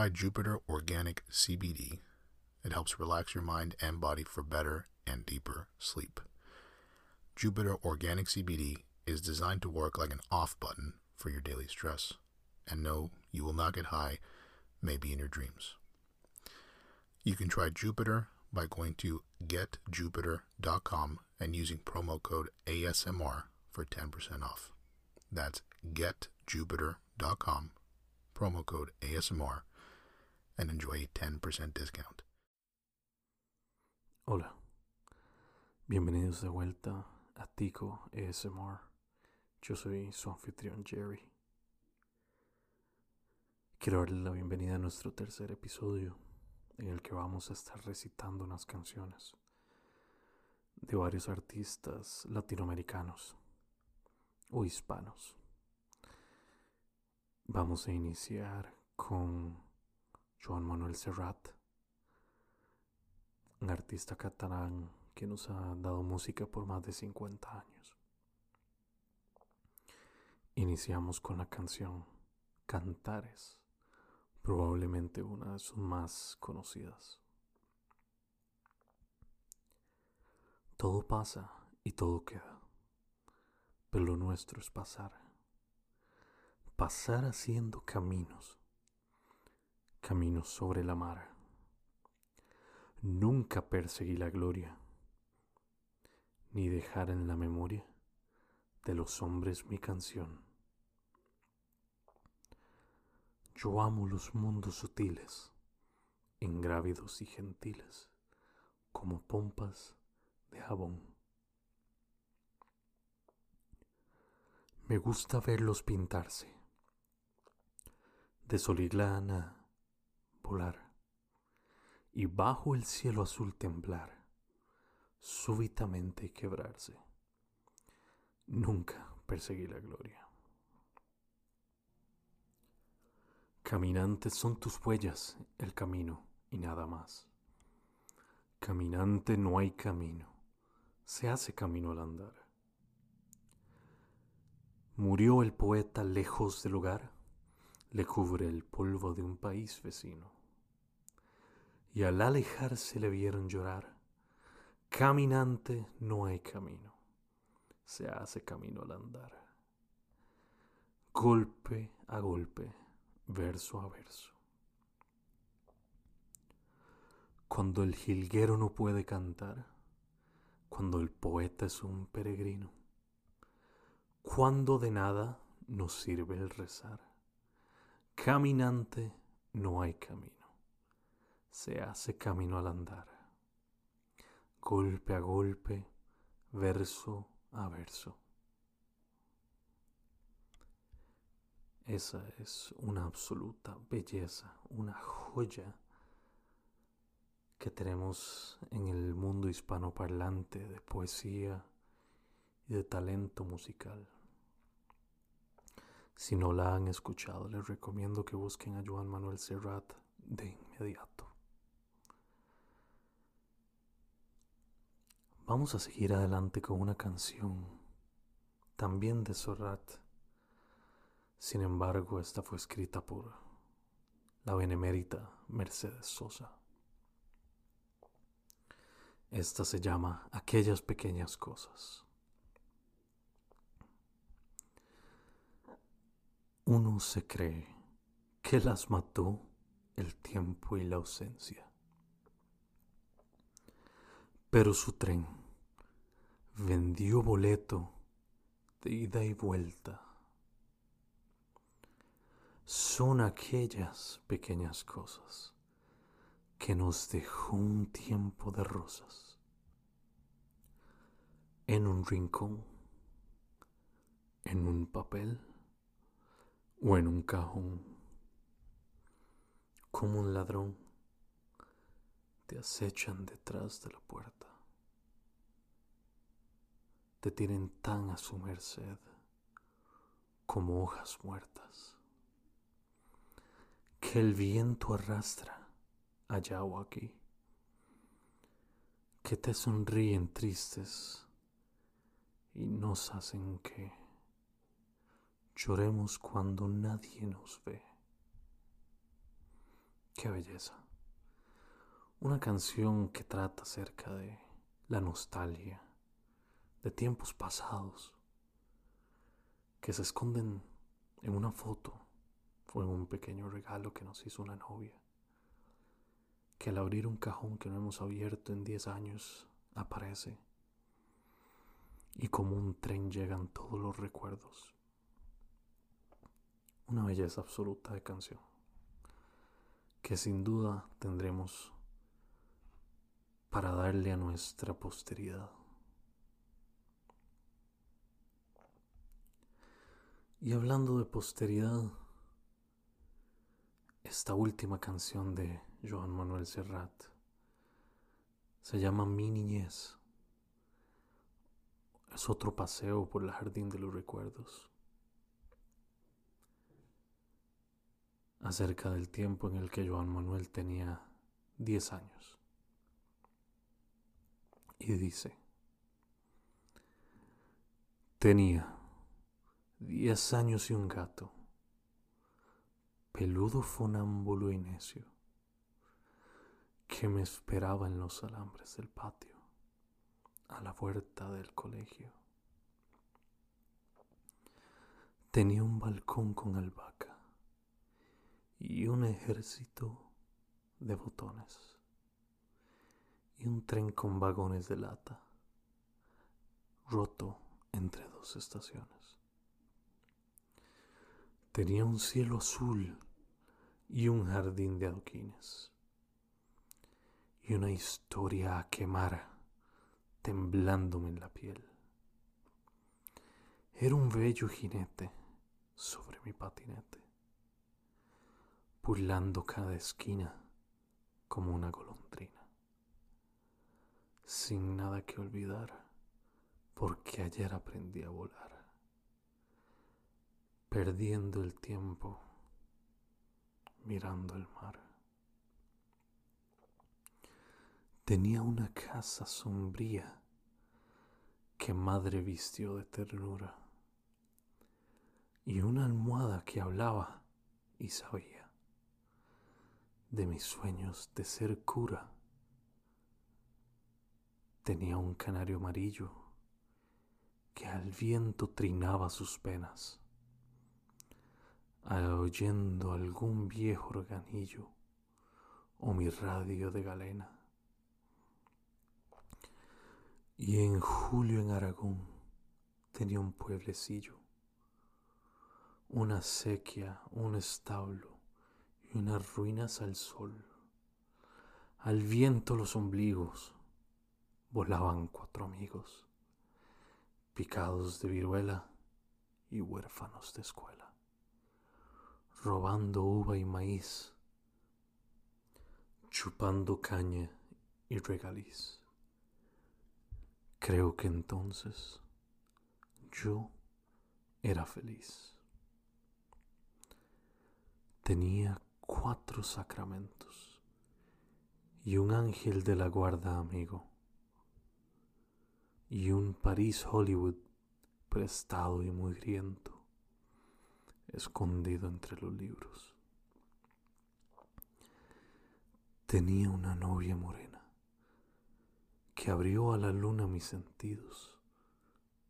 Try Jupiter Organic CBD. It helps relax your mind and body for better and deeper sleep. Jupiter Organic CBD is designed to work like an off button for your daily stress. And no, you will not get high, maybe in your dreams. You can try Jupiter by going to getjupiter.com and using promo code ASMR for 10% off. That's getjupiter.com, promo code ASMR, and enjoy a 10% discount. Hola, bienvenidos de vuelta a Tico ASMR. Yo soy su anfitrión Jerry. Quiero darle la bienvenida a nuestro tercer episodio en el que vamos a estar recitando unas canciones de varios artistas latinoamericanos o hispanos. Vamos a iniciar con Joan Manuel Serrat, un artista catalán que nos ha dado música por más de 50 años. Iniciamos con la canción Cantares, probablemente una de sus más conocidas. Todo pasa y todo queda, pero lo nuestro es pasar. Pasar haciendo caminos, caminos sobre la mar. Nunca perseguí la gloria, ni dejar en la memoria de los hombres mi canción. Yo amo los mundos sutiles, ingrávidos y gentiles, como pompas de jabón. Me gusta verlos pintarse, de soliglana y bajo el cielo azul temblar, súbitamente quebrarse. Nunca perseguí la gloria. Caminantes son tus huellas, el camino y nada más. Caminante no hay camino, se hace camino al andar. Murió el poeta lejos del hogar, le cubre el polvo de un país vecino. Y al alejarse le vieron llorar, caminante no hay camino, se hace camino al andar. Golpe a golpe verso a verso. Cuando el jilguero no puede cantar, cuando el poeta es un peregrino, cuando de nada nos sirve el rezar, caminante no hay camino, se hace camino al andar, golpe a golpe, verso a verso. Esa es una absoluta belleza, una joya que tenemos en el mundo hispanoparlante de poesía y de talento musical. Si no la han escuchado, les recomiendo que busquen a Joan Manuel Serrat de inmediato. Vamos a seguir adelante con una canción también de Serrat sin embargo, esta fue escrita por la benemérita Mercedes Sosa. Esta se llama Aquellas pequeñas cosas. Uno se cree que las mató el tiempo y la ausencia. Pero su tren vendió boleto de ida y vuelta. Son aquellas pequeñas cosas que nos dejó un tiempo de rosas. En un rincón, en un papel o en un cajón. Como un ladrón te acechan detrás de la puerta, te tienen tan a su merced como hojas muertas que el viento arrastra allá o aquí, que te sonríen tristes y nos hacen que lloremos cuando nadie nos ve. Qué belleza. Una canción que trata acerca de la nostalgia, de tiempos pasados, que se esconden en una foto o en un pequeño regalo que nos hizo una novia, que al abrir un cajón que no hemos abierto en 10 años aparece y como un tren llegan todos los recuerdos. Una belleza absoluta de canción que sin duda tendremos para darle a nuestra posteridad. Y hablando de posteridad, esta última canción de Joan Manuel Serrat se llama Mi Niñez. Es otro paseo por el jardín de los recuerdos. Acerca del tiempo en el que Joan Manuel tenía 10 años. Y dice, tenía 10 años y un gato, peludo fonámbulo y necio, que me esperaba en los alambres del patio a la puerta del colegio. Tenía un balcón con albahaca y un ejército de botones y un tren con vagones de lata roto entre dos estaciones. Tenía un cielo azul y un jardín de adoquines. Y una historia a quemar temblándome en la piel. Era un bello jinete sobre mi patinete, burlando cada esquina como una golondrina, sin nada que olvidar, porque ayer aprendí a volar, perdiendo el tiempo mirando el mar. Tenía una casa sombría que madre vistió de ternura y una almohada que hablaba y sabía de mis sueños de ser cura. Tenía un canario amarillo que al viento trinaba sus penas, oyendo algún viejo organillo o mi radio de galena. Y en julio en Aragón tenía un pueblecillo, una sequía, un establo y unas ruinas al sol. Al viento los ombligos volaban cuatro amigos, picados de viruela y huérfanos de escuela, robando uva y maíz, chupando caña y regaliz. Creo que entonces yo era feliz. Tenía cuatro sacramentos y un ángel de la guarda amigo y un París Hollywood prestado y mugriento escondido entre los libros. Tenía una novia morena que abrió a la luna mis sentidos,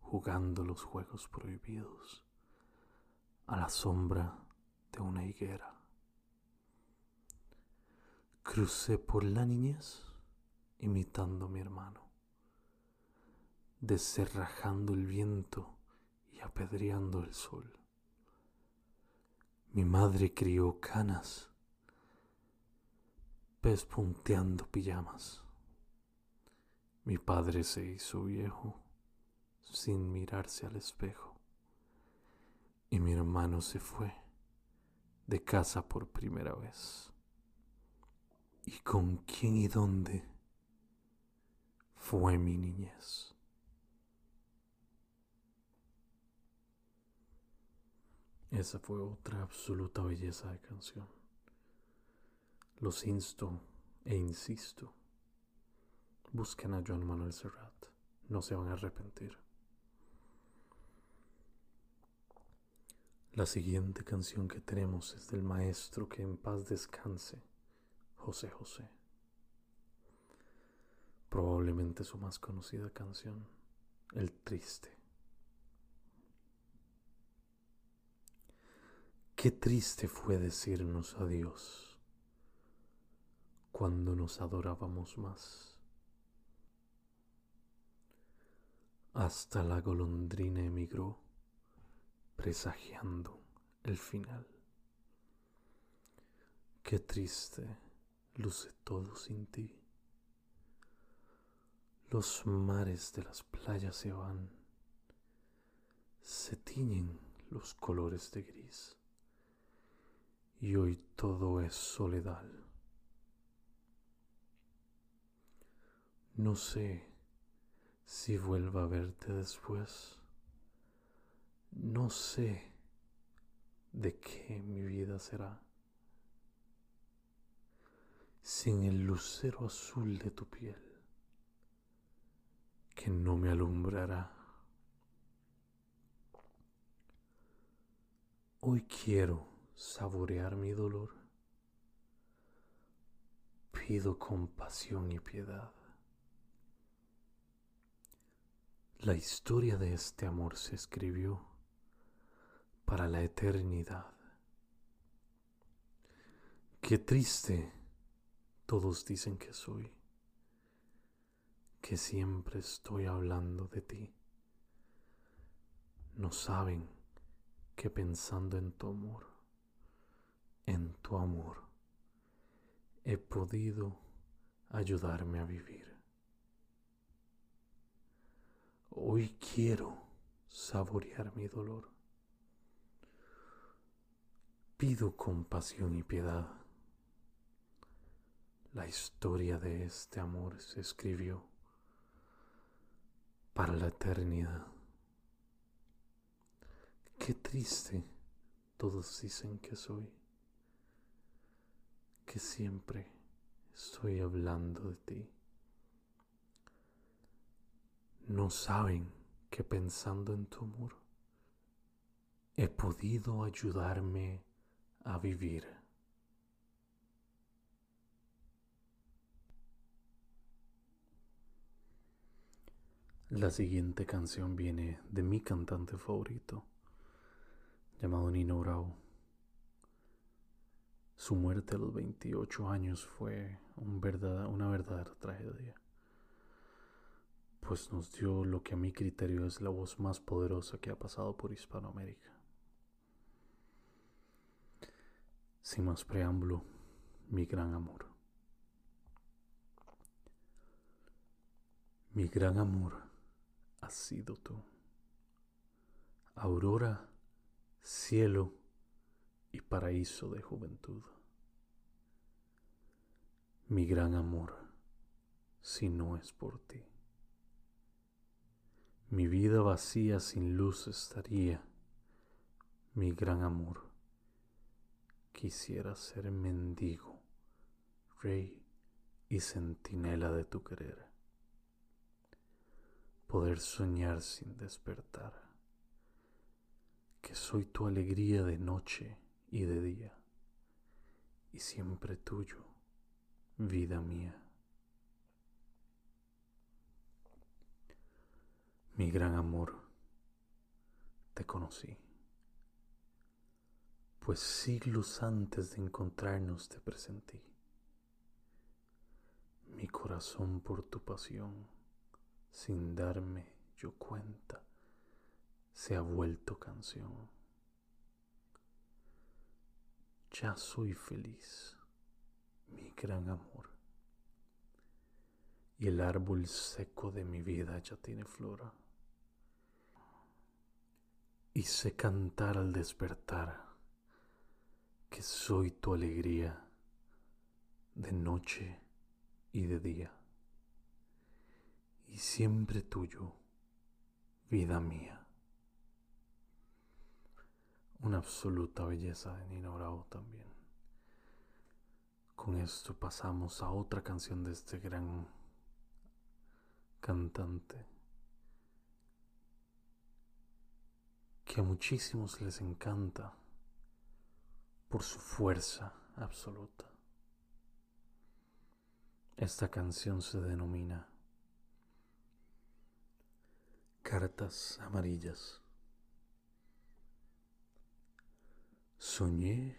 jugando los juegos prohibidos a la sombra de una higuera. Crucé por la niñez imitando a mi hermano, deserrajando el viento y apedreando el sol. Mi madre crió canas, pespunteando pijamas. Mi padre se hizo viejo sin mirarse al espejo y mi hermano se fue de casa por primera vez. ¿Y con quién y dónde fue mi niñez? Esa fue otra absoluta belleza de canción. Los insto e insisto Busquen a Joan Manuel Serrat, no se van a arrepentir. La siguiente canción que tenemos es del maestro que en paz descanse, José José. Probablemente su más conocida canción, El Triste. Qué triste fue decirnos adiós cuando nos adorábamos más. Hasta la golondrina emigró, presagiando el final. Qué triste luce todo sin ti. Los mares de las playas se van, se tiñen los colores de gris, y hoy todo es soledad. No sé si vuelva a verte después. No sé de qué mi vida será sin el lucero azul de tu piel que no me alumbrará. Hoy quiero saborear mi dolor. Pido compasión y piedad. La historia de este amor se escribió para la eternidad. Qué triste todos dicen que soy que siempre estoy hablando de ti. No saben que pensando en tu amor, en tu amor, he podido ayudarme a vivir. Hoy quiero saborear mi dolor. Pido compasión y piedad. La historia de este amor se escribió para la eternidad. Qué triste todos dicen que soy, que siempre estoy hablando de ti. No saben que pensando en tu amor he podido ayudarme a vivir. La siguiente canción viene de mi cantante favorito, llamado Nino Bravo. Su muerte a los 28 años fue un una verdadera tragedia, pues nos dio lo que a mi criterio es la voz más poderosa que ha pasado por Hispanoamérica. Sin más preámbulo, mi gran amor. Mi gran amor has sido tú. Aurora, cielo y paraíso de juventud. Mi gran amor, si no es por ti. Mi vida vacía sin luz estaría, mi gran amor. Quisiera ser mendigo, rey y centinela de tu querer poder soñar sin despertar, que soy tu alegría de noche y de día, y siempre tuyo, vida mía. Mi gran amor, te conocí, pues siglos antes de encontrarnos te presentí. Mi corazón por tu pasión sin darme yo cuenta, se ha vuelto canción. Ya soy feliz, mi gran amor, y el árbol seco de mi vida ya tiene flora. Y sé cantar al despertar que soy tu alegría de noche y de día y siempre tuyo, vida mía. Una absoluta belleza de Nino Bravo también. Con esto pasamos a otra canción de este gran cantante que a muchísimos les encanta por su fuerza absoluta. Esta canción se denomina Cartas Amarillas. Soñé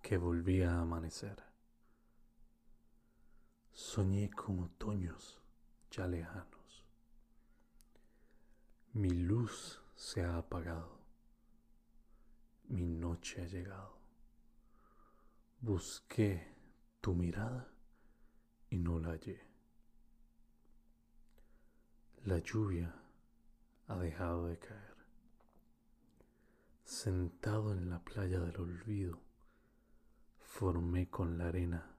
que volvía a amanecer. Soñé con otoños ya lejanos. Mi luz se ha apagado. Mi noche ha llegado. Busqué tu mirada y no la hallé. La lluvia ha dejado de caer. Sentado en la playa del olvido, formé con la arena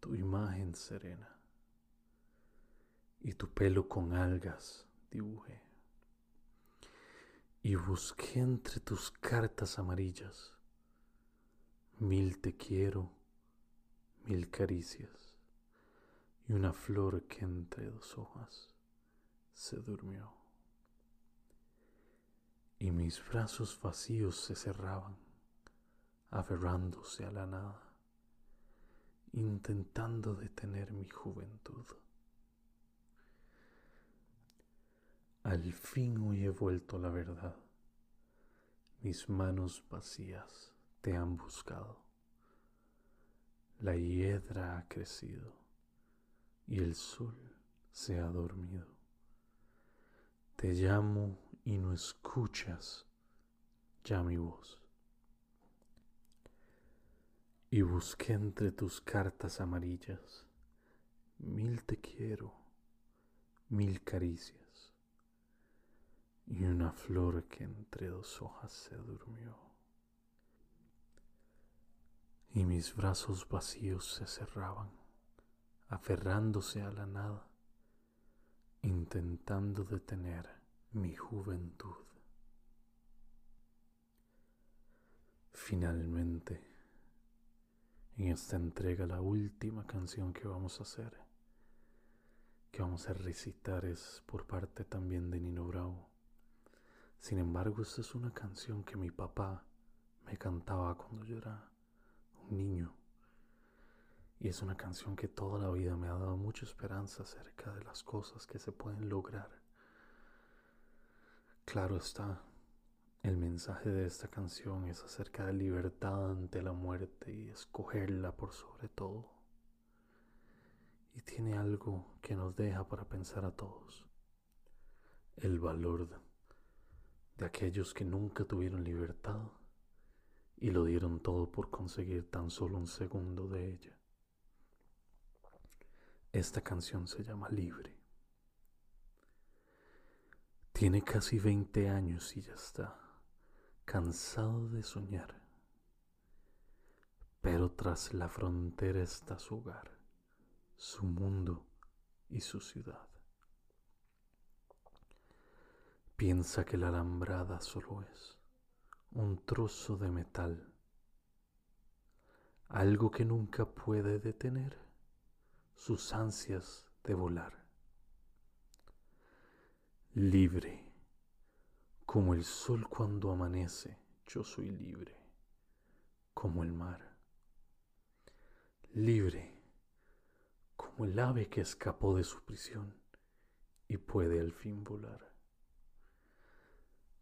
tu imagen serena y tu pelo con algas dibujé. Y busqué entre tus cartas amarillas mil te quiero, mil caricias y una flor que entre dos hojas se durmió. Y mis brazos vacíos se cerraban, aferrándose a la nada, intentando detener mi juventud. Al fin hoy he vuelto la verdad. Mis manos vacías te han buscado. La hiedra ha crecido y el sol se ha dormido. Te llamo y no escuchas ya mi voz. Y busqué entre tus cartas amarillas mil te quiero, mil caricias y una flor que entre dos hojas se durmió. Y mis brazos vacíos se cerraban aferrándose a la nada, intentando detener mi juventud. Finalmente, en esta entrega, la última canción que vamos a hacer, que vamos a recitar, es por parte también de Nino Bravo. Sin embargo, esta es una canción que mi papá me cantaba cuando yo era un niño y es una canción que toda la vida me ha dado mucha esperanza acerca de las cosas que se pueden lograr. Claro está, el mensaje de esta canción es acerca de libertad ante la muerte y escogerla por sobre todo. Y tiene algo que nos deja para pensar a todos. El valor de aquellos que nunca tuvieron libertad y lo dieron todo por conseguir tan solo un segundo de ella. Esta canción se llama Libre. Tiene casi 20 años y ya está, cansado de soñar. Pero tras la frontera está su hogar, su mundo y su ciudad. Piensa que la alambrada solo es un trozo de metal, algo que nunca puede detener sus ansias de volar. Libre, como el sol cuando amanece, yo soy libre, como el mar. Libre, como el ave que escapó de su prisión y puede al fin volar.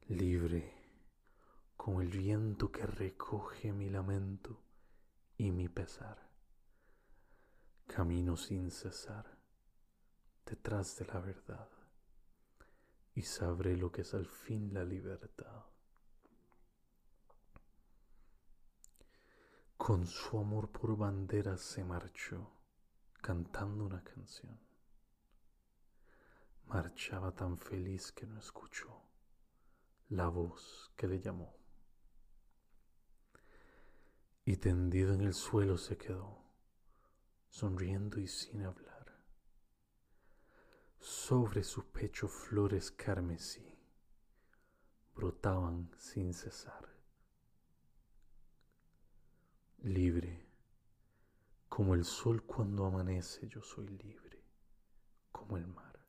Libre, como el viento que recoge mi lamento y mi pesar camino sin cesar detrás de la verdad y sabré lo que es al fin la libertad. Con su amor por bandera se marchó cantando una canción. Marchaba tan feliz que no escuchó la voz que le llamó. Y tendido en el suelo se quedó sonriendo y sin hablar. Sobre su pecho flores carmesí brotaban sin cesar. Libre, como el sol cuando amanece, yo soy libre, como el mar.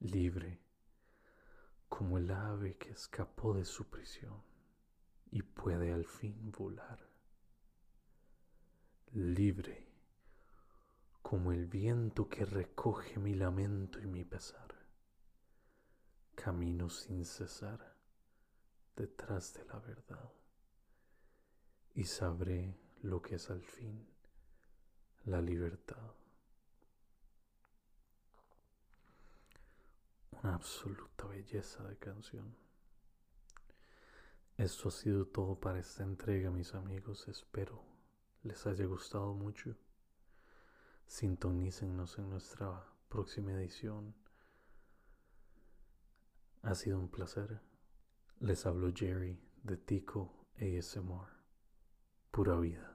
Libre, como el ave que escapó de su prisión y puede al fin volar libre como el viento que recoge mi lamento y mi pesar. Camino sin cesar detrás de la verdad y sabré lo que es al fin la libertad. Una absoluta belleza de canción. Esto ha sido todo para esta entrega, mis amigos. Espero les haya gustado mucho. Sintonícennos en nuestra próxima edición. Ha sido un placer. Les hablo Jerry de Tico ASMR. Pura vida.